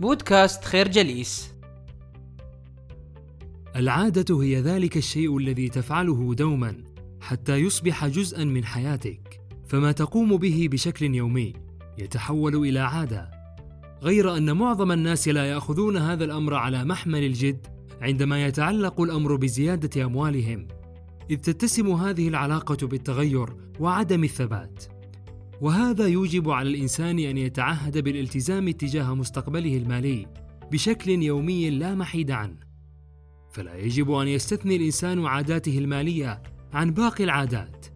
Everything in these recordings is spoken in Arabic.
بودكاست خير جليس. العادة هي ذلك الشيء الذي تفعله دوما حتى يصبح جزءا من حياتك فما تقوم به بشكل يومي يتحول إلى عادة. غير أن معظم الناس لا يأخذون هذا الأمر على محمل الجد عندما يتعلق الأمر بزيادة أموالهم إذ تتسم هذه العلاقة بالتغير وعدم الثبات. وهذا يوجب على الإنسان أن يتعهد بالالتزام تجاه مستقبله المالي بشكل يومي لا محيد عنه. فلا يجب أن يستثني الإنسان عاداته المالية عن باقي العادات.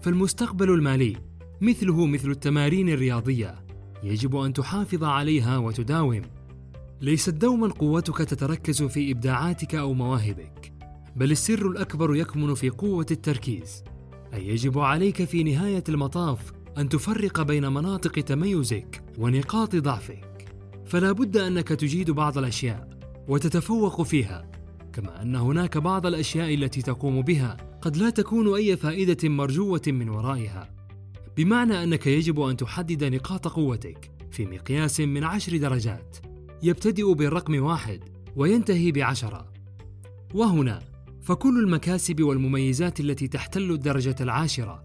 فالمستقبل المالي مثله مثل التمارين الرياضية يجب أن تحافظ عليها وتداوم. ليست دوما قوتك تتركز في إبداعاتك أو مواهبك بل السر الأكبر يكمن في قوة التركيز. أي يجب عليك في نهاية المطاف أن تفرق بين مناطق تميزك ونقاط ضعفك. فلا بد أنك تجيد بعض الأشياء وتتفوق فيها كما أن هناك بعض الأشياء التي تقوم بها قد لا تكون أي فائدة مرجوة من ورائها. بمعنى أنك يجب أن تحدد نقاط قوتك في مقياس من عشر درجات. يبتدئ بالرقم واحد وينتهي بعشرة. وهنا فكل المكاسب والمميزات التي تحتل الدرجة العاشرة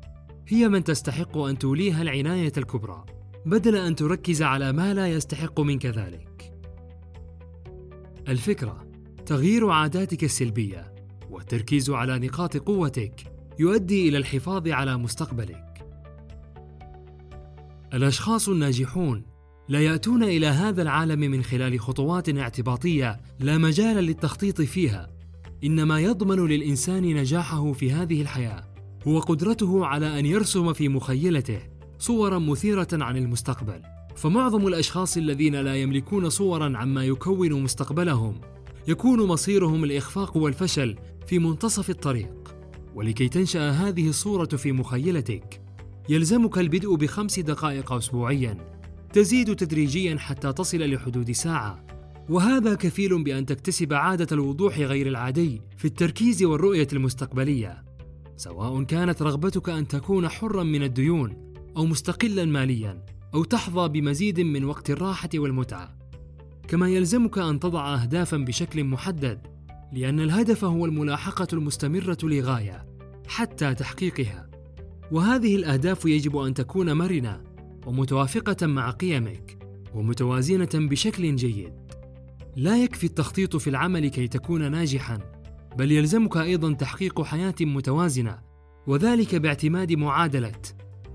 هي من تستحق أن توليها العناية الكبرى بدل أن تركز على ما لا يستحق منك ذلك. الفكرة تغيير عاداتك السلبية والتركيز على نقاط قوتك يؤدي إلى الحفاظ على مستقبلك. الأشخاص الناجحون لا يأتون إلى هذا العالم من خلال خطوات اعتباطية لا مجال للتخطيط فيها، إنما يضمن للإنسان نجاحه في هذه الحياة هو قدرته على أن يرسم في مخيلته صورا مثيرة عن المستقبل. فمعظم الأشخاص الذين لا يملكون صورا عما يكون مستقبلهم يكون مصيرهم الإخفاق والفشل في منتصف الطريق. ولكي تنشأ هذه الصورة في مخيلتك يلزمك البدء بخمس دقائق اسبوعيا تزيد تدريجيا حتى تصل لحدود ساعة. وهذا كفيل بأن تكتسب عادة الوضوح غير العادي في التركيز والرؤية المستقبلية. سواء كانت رغبتك أن تكون حرا من الديون أو مستقلا ماليا أو تحظى بمزيد من وقت الراحة والمتعة. كما يلزمك أن تضع اهدافا بشكل محدد لأن الهدف هو الملاحقة المستمرة لغاية حتى تحقيقها. وهذه الأهداف يجب أن تكون مرنة ومتوافقة مع قيمك ومتوازنة بشكل جيد. لا يكفي التخطيط في العمل كي تكون ناجحا. بل يلزمك أيضا تحقيق حياة متوازنة وذلك باعتماد معادلة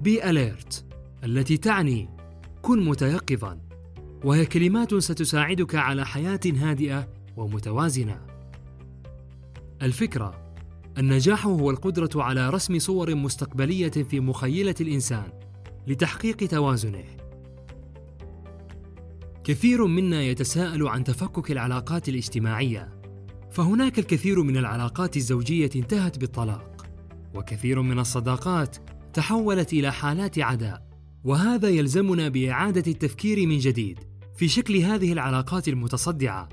بي اليرت التي تعني كن متيقظا وهي كلمات ستساعدك على حياة هادئة ومتوازنة. الفكرة النجاح هو القدرة على رسم صور مستقبلية في مخيلة الإنسان لتحقيق توازنه. كثير منا يتساءل عن تفكك العلاقات الاجتماعية فهناك الكثير من العلاقات الزوجية انتهت بالطلاق وكثير من الصداقات تحولت إلى حالات عداء وهذا يلزمنا بإعادة التفكير من جديد في شكل هذه العلاقات المتصدعة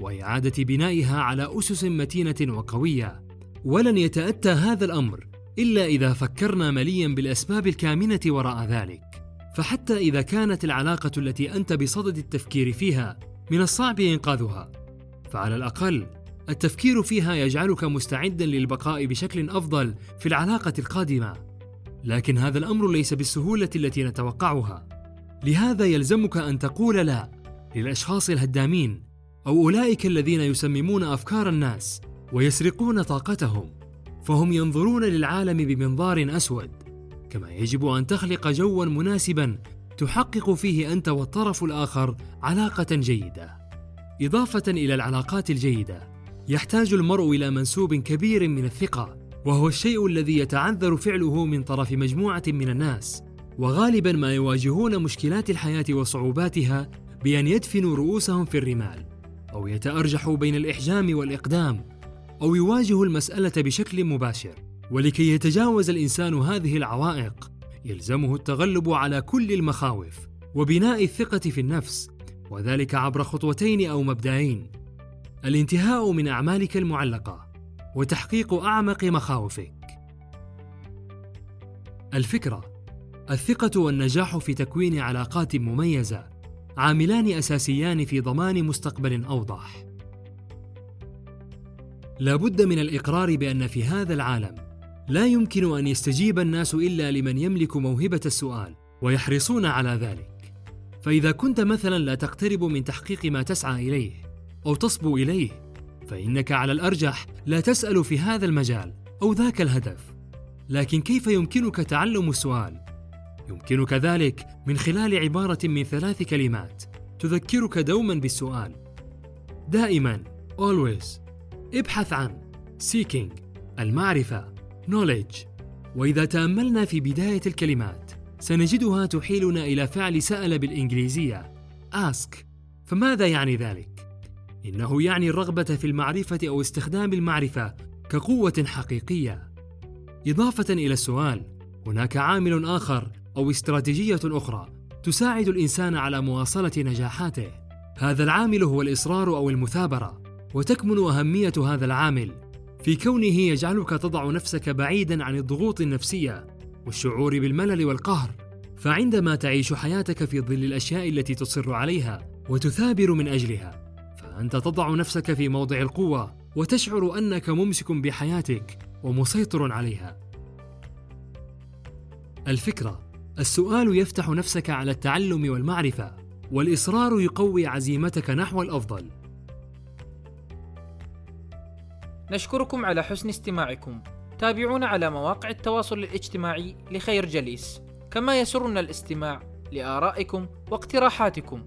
وإعادة بنائها على أسس متينة وقوية. ولن يتأتى هذا الأمر إلا إذا فكرنا مليا بالأسباب الكامنة وراء ذلك. فحتى إذا كانت العلاقة التي أنت بصدد التفكير فيها من الصعب إنقاذها فعلى الأقل التفكير فيها يجعلك مستعدا للبقاء بشكل أفضل في العلاقة القادمة. لكن هذا الأمر ليس بالسهولة التي نتوقعها. لهذا يلزمك أن تقول لا للأشخاص الهدامين أو أولئك الذين يسممون أفكار الناس ويسرقون طاقتهم فهم ينظرون للعالم بمنظار أسود. كما يجب أن تخلق جوا مناسبا تحقق فيه أنت والطرف الآخر علاقة جيدة. إضافة إلى العلاقات الجيدة. يحتاج المرء إلى منسوب كبير من الثقة وهو الشيء الذي يتعذر فعله من طرف مجموعة من الناس. وغالبا ما يواجهون مشكلات الحياة وصعوباتها بأن يدفنوا رؤوسهم في الرمال أو يتارجحوا بين الإحجام والإقدام أو يواجهوا المسألة بشكل مباشر. ولكي يتجاوز الإنسان هذه العوائق يلزمه التغلب على كل المخاوف وبناء الثقة في النفس وذلك عبر خطوتين أو مبدأين. الانتهاء من أعمالك المعلقة وتحقيق أعمق مخاوفك. الفكرة الثقة والنجاح في تكوين علاقات مميزة عاملان أساسيان في ضمان مستقبل أوضح. لا بد من الإقرار بأن في هذا العالم لا يمكن أن يستجيب الناس إلا لمن يملك موهبة السؤال ويحرصون على ذلك. فإذا كنت مثلا لا تقترب من تحقيق ما تسعى إليه. أو تصبو إليه فإنك على الأرجح لا تسأل في هذا المجال أو ذاك الهدف. لكن كيف يمكنك تعلم السؤال؟ يمكنك ذلك من خلال عبارة من ثلاث كلمات تذكرك دوما بالسؤال. دائما always ابحث عن seeking المعرفة knowledge. وإذا تأملنا في بداية الكلمات سنجدها تحيلنا إلى فعل سأل بالإنجليزية ask. فماذا يعني ذلك؟ إنه يعني الرغبة في المعرفة أو استخدام المعرفة كقوة حقيقية. إضافة إلى السؤال هناك عامل آخر أو استراتيجية أخرى تساعد الإنسان على مواصلة نجاحاته. هذا العامل هو الإصرار أو المثابرة وتكمن أهمية هذا العامل في كونه يجعلك تضع نفسك بعيدا عن الضغوط النفسية والشعور بالملل والقهر. فعندما تعيش حياتك في ظل الأشياء التي تصر عليها وتثابر من أجلها فانت تضع نفسك في موضع القوة وتشعر أنك ممسك بحياتك ومسيطر عليها. الفكرة السؤال يفتح نفسك على التعلم والمعرفة والإصرار يقوي عزيمتك نحو الأفضل. نشكركم على حسن استماعكم. تابعونا على مواقع التواصل الاجتماعي لخير جليس. كما يسرنا الاستماع لآرائكم واقتراحاتكم.